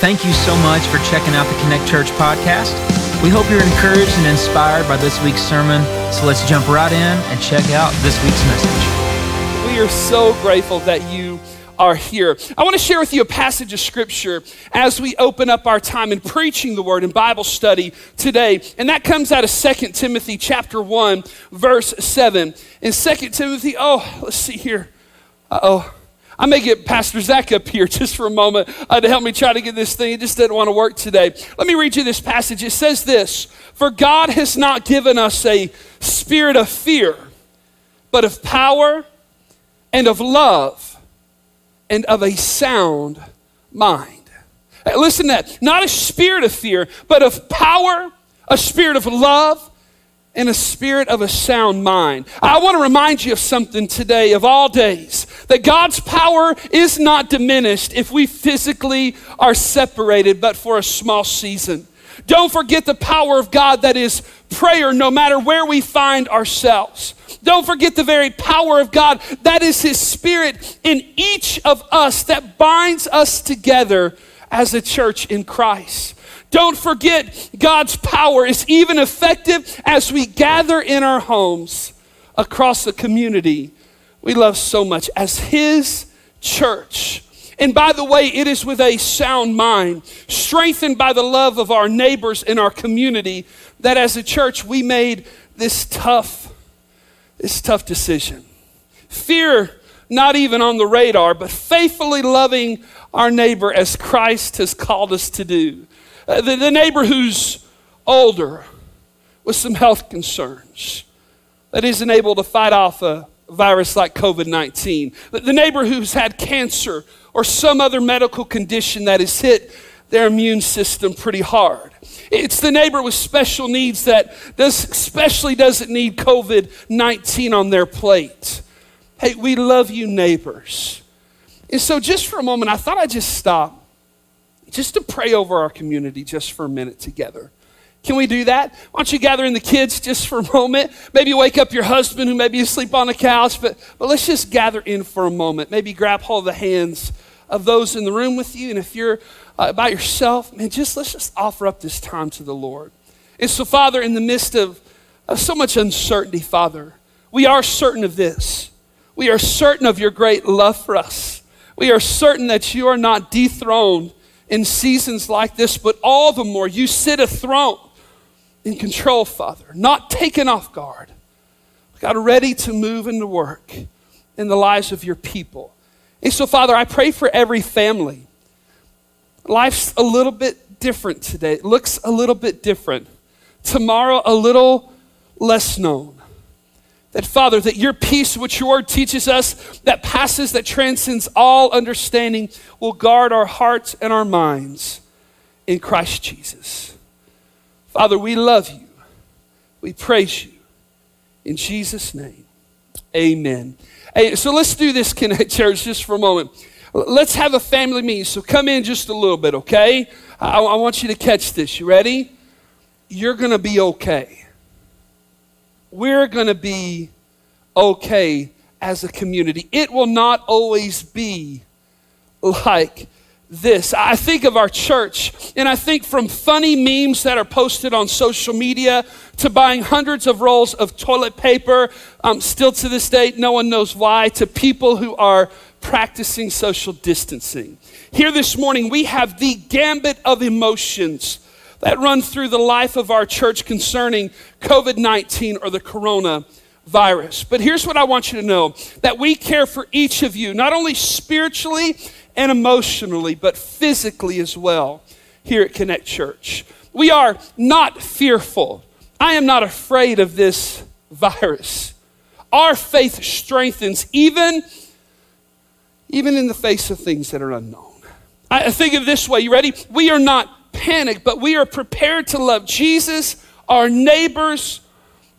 Thank you so much for checking out the Connect Church podcast. We hope you're encouraged and inspired by this week's sermon. So let's jump right in and check out this week's message. We are so grateful that you are here. I want to share with you a passage of scripture as we open up our time in preaching the word in Bible study today. And that comes out of 2 Timothy chapter 1 verse 7. In 2 Timothy, oh, let's see here. Uh-oh. I may get Pastor Zach up here just for a moment uh, to help me try to get this thing. It just didn't want to work today. Let me read you this passage. It says this For God has not given us a spirit of fear, but of power and of love and of a sound mind. Uh, listen to that. Not a spirit of fear, but of power, a spirit of love, in a spirit of a sound mind. I want to remind you of something today, of all days, that God's power is not diminished if we physically are separated, but for a small season. Don't forget the power of God that is prayer no matter where we find ourselves. Don't forget the very power of God that is His Spirit in each of us that binds us together as a church in Christ. Don't forget, God's power is even effective as we gather in our homes across the community we love so much as His church. And by the way, it is with a sound mind, strengthened by the love of our neighbors in our community, that as a church we made this tough, this tough decision. Fear not even on the radar, but faithfully loving our neighbor as Christ has called us to do. Uh, the, the neighbor who's older with some health concerns that isn't able to fight off a virus like COVID 19, the, neighbor who's had cancer or some other medical condition that has hit their immune system pretty hard. It's the neighbor with special needs that does, especially doesn't need COVID 19 on their plate. Hey, we love you, neighbors. And so, just for a moment, I thought I'd just stop just to pray over our community just for a minute together. Can we do that? Why don't you gather in the kids just for a moment? Maybe wake up your husband who may be asleep on the couch, but, but let's just gather in for a moment. Maybe grab hold of the hands of those in the room with you. And if you're uh, by yourself, man, just let's just offer up this time to the Lord. And so, Father, in the midst of, of so much uncertainty, Father, we are certain of this. We are certain of your great love for us. We are certain that you are not dethroned in seasons like this, but all the more you sit a throne in control, Father, not taken off guard. God, ready to move and to work in the lives of your people. And so, Father, I pray for every family. Life's a little bit different today. It looks a little bit different. Tomorrow, a little less known. That, Father, that your peace, which your word teaches us, that passes, that transcends all understanding, will guard our hearts and our minds in Christ Jesus. Father, we love you. We praise you. In Jesus' name, amen. Hey, so let's do this, Connect Church, just for a moment. Let's have a family meeting. So come in just a little bit, okay? I, I want you to catch this. You ready? You're going to be okay we're going to be okay as a community. It will not always be like this. I think of our church, and I think from funny memes that are posted on social media to buying hundreds of rolls of toilet paper, um, still to this day, no one knows why, to people who are practicing social distancing. Here this morning, we have the gambit of emotions that run through the life of our church concerning COVID 19 or the corona virus. But here's what I want you to know that we care for each of you, not only spiritually and emotionally, but physically as well here at Connect Church. We are not fearful. I am not afraid of this virus. Our faith strengthens even, even in the face of things that are unknown. I think of this way. You ready? We are not panicked, but we are prepared to love Jesus, our neighbors,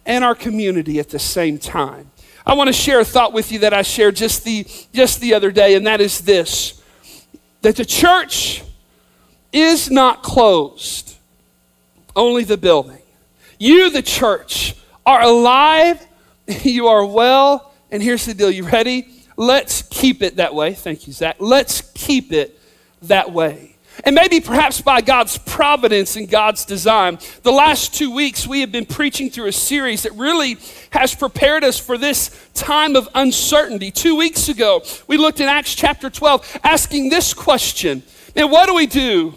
and our community at the same time. I want to share a thought with you that I shared just the, just the other day, and that is this that the church is not closed, only the building. You, the church, are alive, you are well, and here's the deal. You ready? Let's keep it that way. Thank you, Zach. Let's keep it that way. And maybe perhaps by God's providence and God's design, the last two weeks we have been preaching through a series that really has prepared us for this time of uncertainty. Two weeks ago, we looked in Acts chapter 12 asking this question And what do we do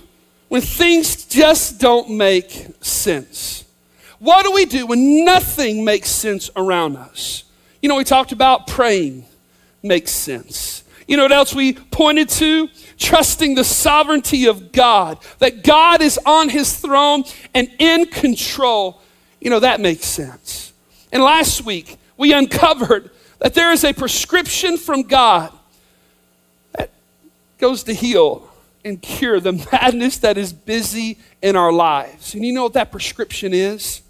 when things just don't make sense? What do we do when nothing makes sense around us? You know, we talked about praying makes sense. You know what else we pointed to? Trusting the sovereignty of God, that God is on his throne and in control. You know, that makes sense. And last week, we uncovered that there is a prescription from God that goes to heal and cure the madness that is busy in our lives. And you know what that prescription is?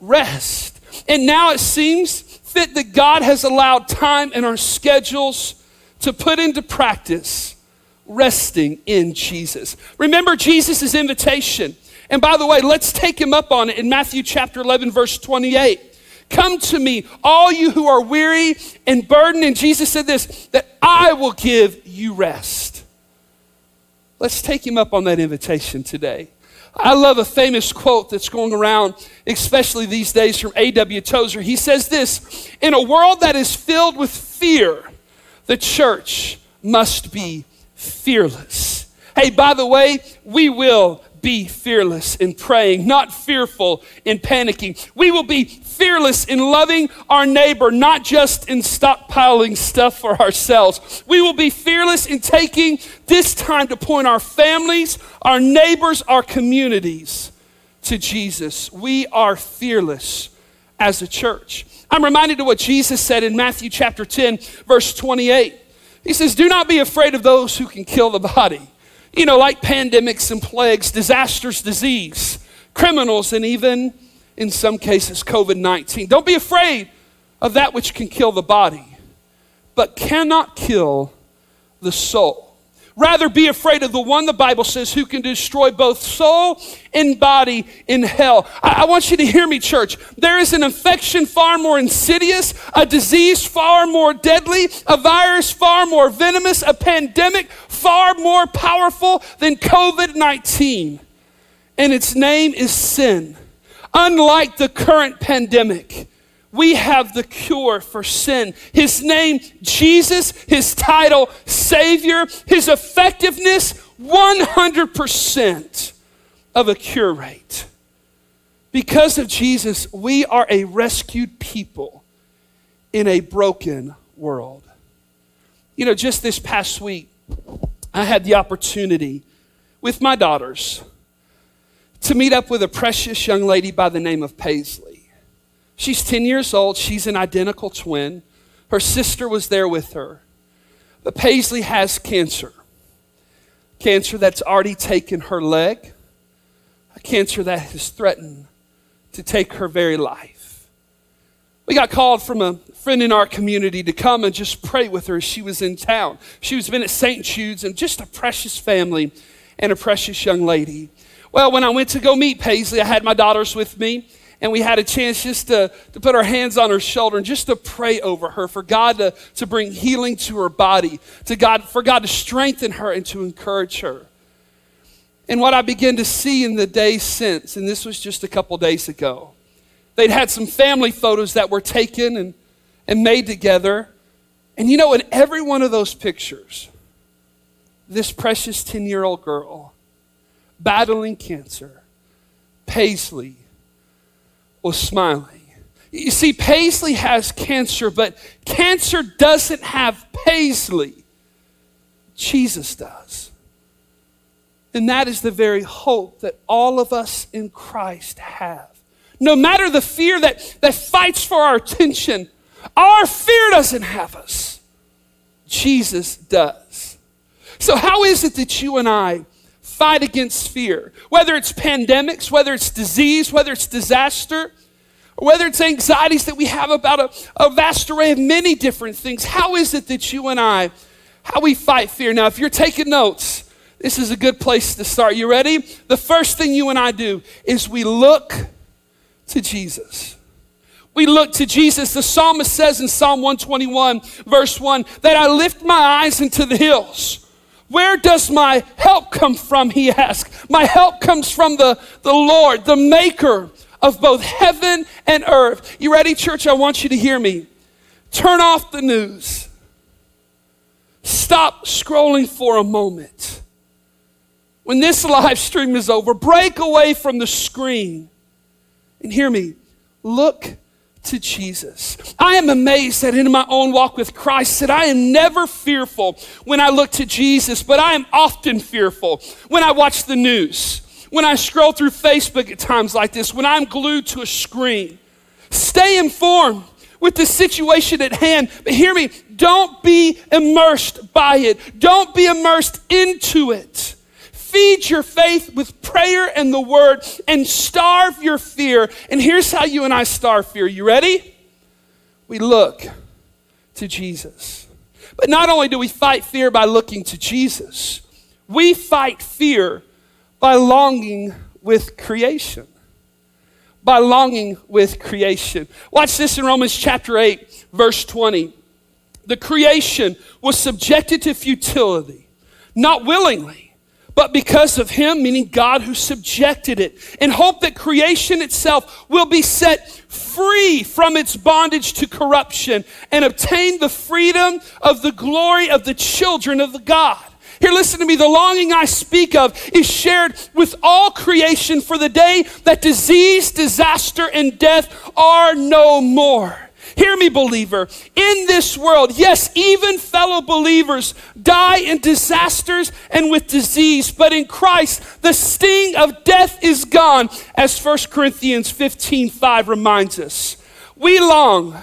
Rest. And now it seems fit that God has allowed time in our schedules to put into practice resting in Jesus. Remember Jesus' invitation. And by the way, let's take him up on it in Matthew chapter 11, verse 28. Come to me, all you who are weary and burdened. And Jesus said this, that I will give you rest. Let's take him up on that invitation today. I love a famous quote that's going around, especially these days from A.W. Tozer. He says this In a world that is filled with fear, the church must be fearless. Hey, by the way, we will be fearless in praying, not fearful in panicking. We will be fearless in loving our neighbor, not just in stockpiling stuff for ourselves. We will be fearless in taking this time to point our families, our neighbors, our communities to Jesus. We are fearless as a church. I'm reminded of what Jesus said in Matthew chapter 10, verse 28. He says, Do not be afraid of those who can kill the body you know, like pandemics and plagues, disasters, disease, criminals, and even in some cases, COVID 19. Don't be afraid of that which can kill the body, but cannot kill the soul. Rather, be afraid of the one, the Bible says, who can destroy both soul and body in hell. I, I, want you to hear me, church. There is an infection far more insidious, a disease far more deadly, a virus far more venomous, a pandemic far more powerful than COVID 19. And its name is sin. Unlike the current pandemic, we have the cure for sin. His name, Jesus, his title, Savior, his effectiveness, 100% of a cure rate. Because of Jesus, we are a rescued people in a broken world. You know, just this past week, I had the opportunity with my daughters to meet up with a precious young lady by the name of Paisley. She's 10 years old. She's an identical twin. Her sister was there with her. But Paisley has cancer cancer that's already taken her leg, a cancer that has threatened to take her very life. We got called from a friend in our community to come and just pray with her. She was in town. She was been at St. Jude's and just a precious family and a precious young lady. Well, when I went to go meet Paisley, I had my daughters with me and we had a chance just to, to put our hands on her shoulder and just to pray over her for God to, to bring healing to her body, to God, for God to strengthen her and to encourage her. And what I began to see in the days since, and this was just a couple days ago, they'd had some family photos that were taken and, and made together. And you know, in every one of those pictures, this precious 10 year old girl battling cancer, Paisley, was smiling. You see, Paisley has cancer, but cancer doesn't have Paisley. Jesus does. And that is the very hope that all of us in Christ have. No matter the fear that, that fights for our attention, our fear doesn't have us. Jesus does. So, how is it that you and I fight against fear. Whether it's pandemics, whether it's disease, whether it's disaster, or whether it's anxieties that we have about a, a vast array of many different things. How is it that you and I, how we fight fear? Now, if you're taking notes, this is a good place to start. You ready? The first thing you and I do is we look to Jesus. We look to Jesus. The psalmist says in Psalm 121, verse 1, that I lift my eyes into the hills. Where does my help come from? He asked. My help comes from the, the Lord, the maker of both heaven and earth. You ready, church? I want you to hear me. Turn off the news. Stop scrolling for a moment. When this live stream is over, break away from the screen and hear me. Look to Jesus. I am amazed that in my own walk with Christ that I am never fearful when I look to Jesus, but I am often fearful when I watch the news, when I scroll through Facebook at times like this, when I'm glued to a screen. Stay informed with the situation at hand, but hear me, don't be immersed by it. Don't be immersed into it. Feed your faith with prayer and the word and starve your fear. And here's how you and I starve fear. You ready? We look to Jesus. But not only do we fight fear by looking to Jesus, we fight fear by longing with creation. By longing with creation. Watch this in Romans chapter 8, verse 20. The creation was subjected to futility, not willingly but because of him, meaning God who subjected it, in hope that creation itself will be set free from its bondage to corruption and obtain the freedom of the glory of the children of the God. Here, listen to me. The longing I speak of is shared with all creation for the day that disease, disaster, and death are no more. Hear me, believer. In this world, yes, even fellow believers die in disasters and with disease, but in Christ, the sting of death is gone, as 1 Corinthians 15 5 reminds us. We long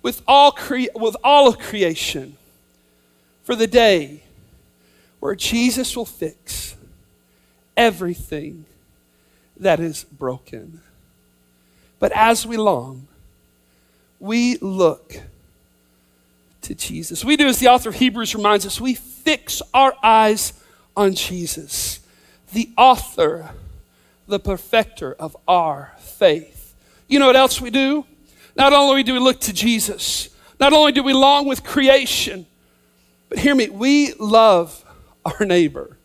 with all, cre- with all of creation for the day where Jesus will fix everything that is broken. But as we long, we look to Jesus. We do as the author of Hebrews reminds us, we fix our eyes on Jesus, the author, the perfecter of our faith. You know what else we do? Not only do we look to Jesus, not only do we long with creation, but hear me, we love our neighbor.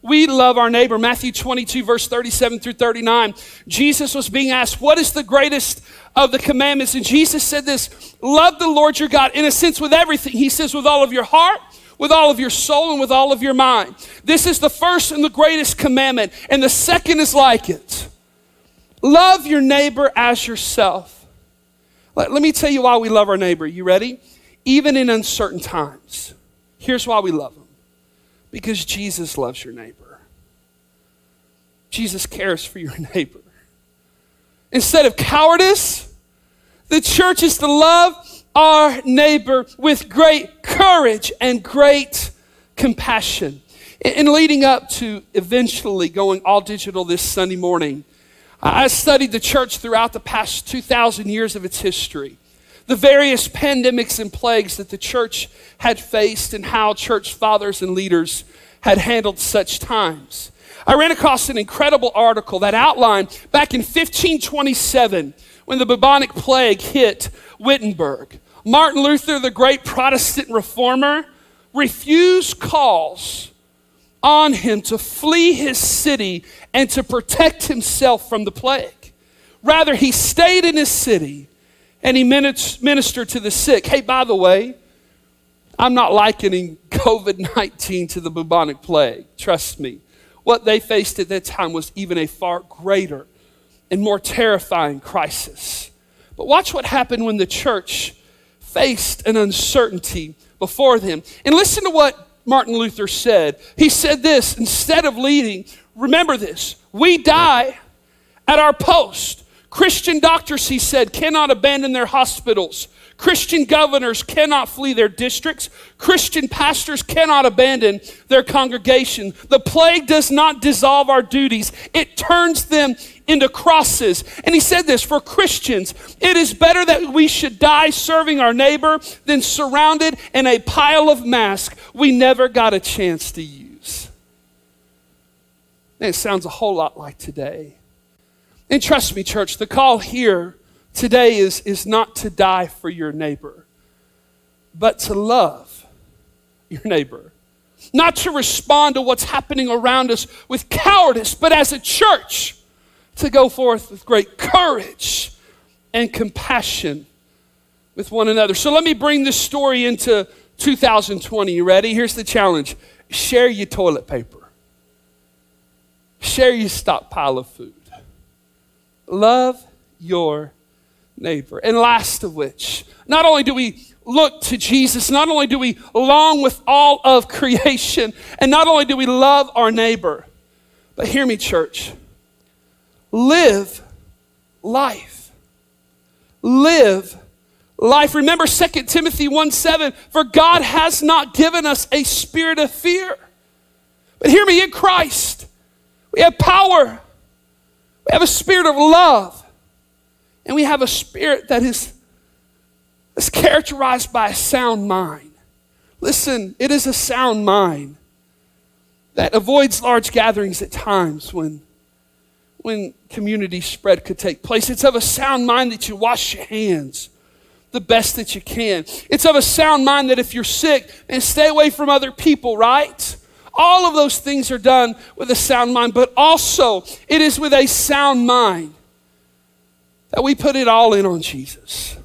We love our neighbor. Matthew 22, verse 37 through 39. Jesus was being asked, What is the greatest of the commandments? And Jesus said this Love the Lord your God, in a sense, with everything. He says, With all of your heart, with all of your soul, and with all of your mind. This is the first and the greatest commandment. And the second is like it love your neighbor as yourself. Let, let me tell you why we love our neighbor. You ready? Even in uncertain times. Here's why we love them because Jesus loves your neighbor. Jesus cares for your neighbor. Instead of cowardice, the church is to love our neighbor with great courage and great compassion. In leading up to eventually going all digital this Sunday morning, I studied the church throughout the past 2,000 years of its history the various pandemics and plagues that the church had faced and how church fathers and leaders had handled such times. I ran across an incredible article that outlined back in 1527 when the bubonic plague hit Wittenberg. Martin Luther, the great Protestant reformer, refused calls on him to flee his city and to protect himself from the plague. Rather, he stayed in his city and he ministered to the sick. Hey, by the way, I'm not likening COVID 19 to the bubonic plague. Trust me. What they faced at that time was even a far greater and more terrifying crisis. But watch what happened when the church faced an uncertainty before them. And listen to what Martin Luther said. He said this instead of leading, remember this, we die at our post. Christian doctors, he said, cannot abandon their hospitals. Christian governors cannot flee their districts. Christian pastors cannot abandon their congregation. The plague does not dissolve our duties, it turns them into crosses. And he said this for Christians, it is better that we should die serving our neighbor than surrounded in a pile of masks we never got a chance to use. And it sounds a whole lot like today. And trust me, church, the call here today is, is not to die for your neighbor, but to love your neighbor. not to respond to what's happening around us with cowardice, but as a church to go forth with great courage and compassion with one another. So let me bring this story into 2020. You ready? Here's the challenge share your toilet paper, share your stockpile of food, love your neighbor. And last of which, not only do we look to Jesus, not only do we long with all of creation, and not only do we love our neighbor, but hear me, church, live life. Live life. Remember 2 Timothy 1 7, for God has not given us a spirit of fear. But hear me, in Christ, we have power, we have a spirit of love, and we have a spirit that is, is characterized by a sound mind. Listen, it is a sound mind that avoids large gatherings at times when, when community spread could take place. It's of a sound mind that you wash your hands the best that you can. It's of a sound mind that if you're sick, and stay away from other people, right? All of those things are done with a sound mind, but also it is with a sound mind that we put it all in on Jesus.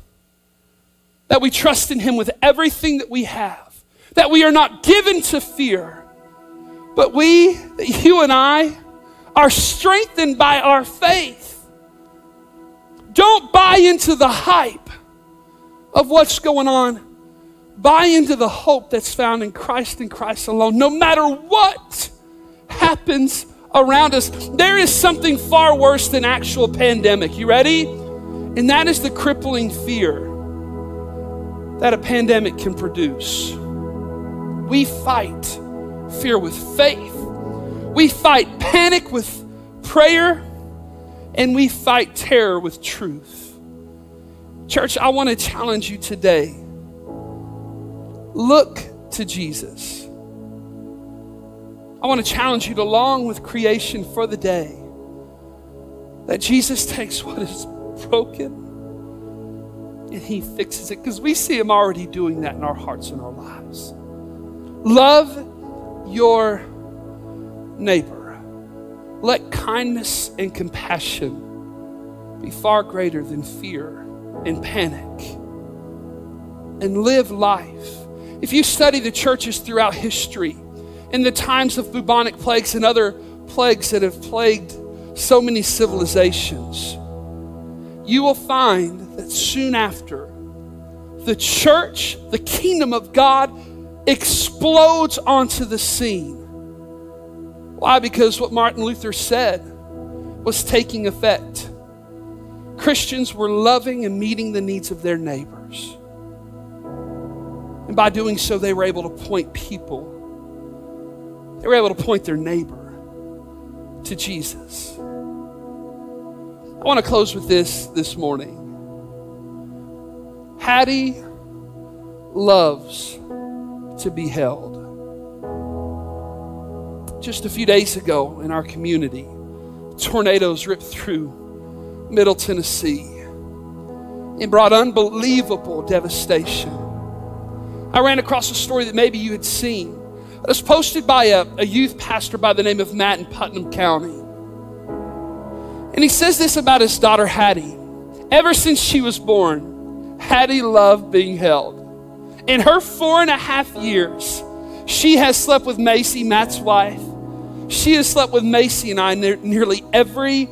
That we trust in Him with everything that we have. That we are not given to fear, but we, you and I, are strengthened by our faith. Don't buy into the hype of what's going on. Buy into the hope that's found in Christ and Christ alone. No matter what happens around us, there is something far worse than actual pandemic. You ready? And that is the crippling fear that a pandemic can produce. We fight fear with faith. We fight panic with prayer. And we fight terror with truth. Church, I want to challenge you today. Look to Jesus. I want to challenge you to long with creation for the day that Jesus takes what is broken and he fixes it because we see him already doing that in our hearts and our lives. Love your neighbor. Let kindness and compassion be far greater than fear and panic and live life. If you study the churches throughout history, in the times of bubonic plagues and other plagues that have plagued so many civilizations, you will find that soon after, the church, the kingdom of God, explodes onto the scene. Why? Because what Martin Luther said was taking effect. Christians were loving and meeting the needs of their neighbors. And by doing so, they were able to point people, they were able to point their neighbor to Jesus. I want to close with this this morning. Hattie loves to be held. Just a few days ago in our community, tornadoes ripped through Middle Tennessee and brought unbelievable devastation. I ran across a story that maybe you had seen. It was posted by a, a youth pastor by the name of Matt in Putnam County. And he says this about his daughter Hattie. Ever since she was born, Hattie loved being held. In her four and a half years, she has slept with Macy, Matt's wife. She has slept with Macy and I nearly every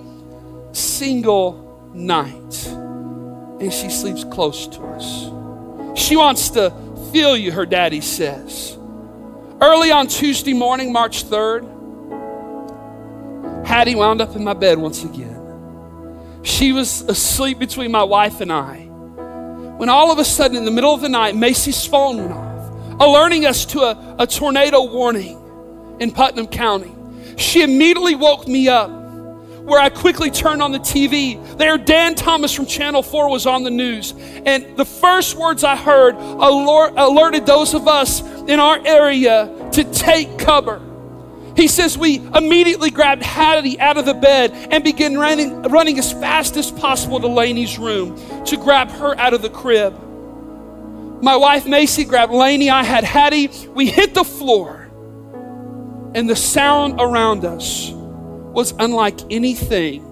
single night. And she sleeps close to us. She wants to feel you, her daddy says. Early on Tuesday morning, March 3rd, Hattie wound up in my bed once again. She was asleep between my wife and I. When all of a sudden, in the middle of the night, Macy's phone went off, alerting us to a, a tornado warning in Putnam County. She immediately woke me up where I quickly turned on the TV. There, Dan Thomas from Channel 4 was on the news. And the first words I heard alert, alerted those of us in our area to take cover. He says we immediately grabbed Hattie out of the bed and began running, running as fast as possible to Laney's room to grab her out of the crib. My wife Macy grabbed Laney. I had Hattie. We hit the floor and the sound around us was unlike anything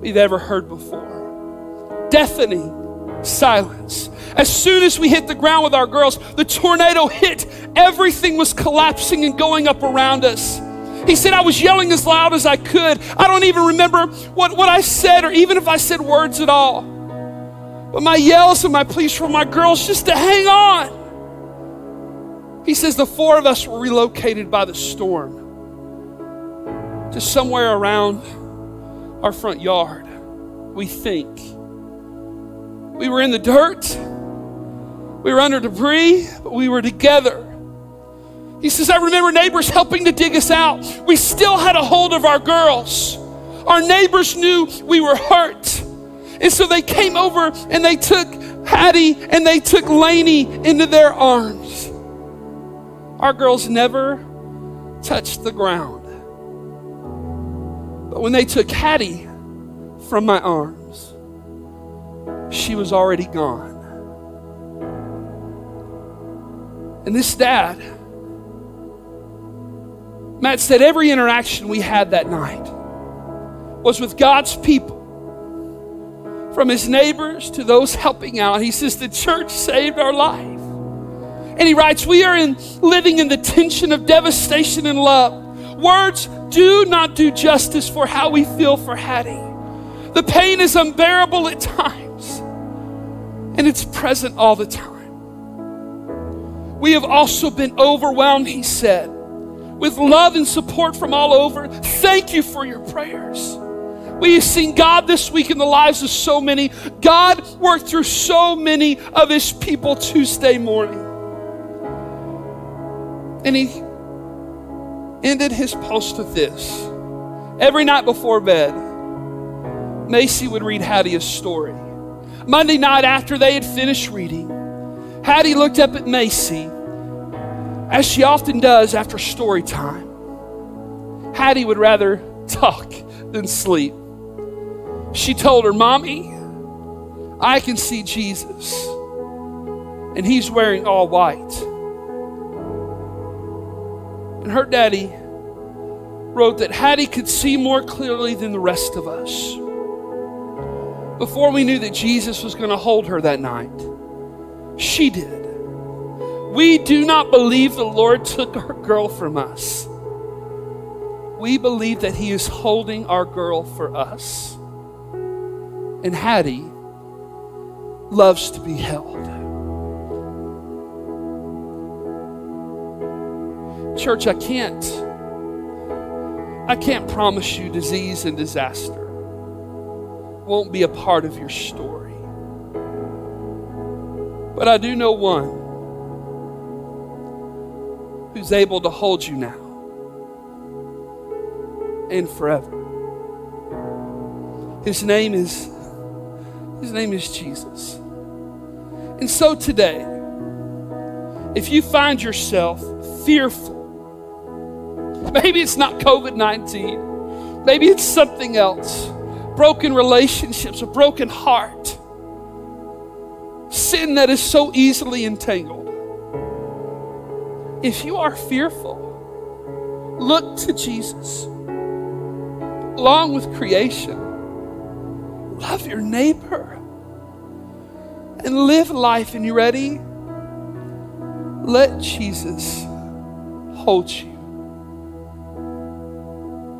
we've ever heard before. Deafening silence. As soon as we hit the ground with our girls, the tornado hit. Everything was collapsing and going up around us. He said, I was yelling as loud as I could. I don't even remember what, what I said or even if I said words at all. But my yells and my pleas for my girls just to hang on. He says the four of us were relocated by the storm to somewhere around our front yard, we think. We were in the dirt, we were under debris, but we were together. He says, I remember neighbors helping to dig us out. We still had a hold of our girls. Our neighbors knew we were hurt. And so they came over and they took Hattie and they took Lainey into their arms. Our girls never touched the ground. But when they took Hattie from my arms, she was already gone. And this dad, Matt said every interaction we had that night was with God's people. From his neighbors to those helping out. He says, The church saved our life. And he writes, We are in, living in the tension of devastation and love. Words do not do justice for how we feel for Hattie. The pain is unbearable at times, and it's present all the time. We have also been overwhelmed, he said, with love and support from all over. Thank you for your prayers. We have seen God this week in the lives of so many. God worked through so many of his people Tuesday morning. And he ended his post with this. Every night before bed, Macy would read Hattie a story. Monday night, after they had finished reading, Hattie looked up at Macy, as she often does after story time. Hattie would rather talk than sleep. She told her, Mommy, I can see Jesus, and he's wearing all white. And her daddy wrote that Hattie could see more clearly than the rest of us. Before we knew that Jesus was going to hold her that night, she did. We do not believe the Lord took our girl from us. We believe that He is holding our girl for us. And Hattie loves to be held. Church, I can't I can't promise you disease and disaster won't be a part of your story. But I do know one who's able to hold you now and forever. His name is his name is Jesus. And so today, if you find yourself fearful Maybe it's not COVID 19. Maybe it's something else. Broken relationships, a broken heart. Sin that is so easily entangled. If you are fearful, look to Jesus. Along with creation, love your neighbor and live life. And you ready? Let Jesus hold you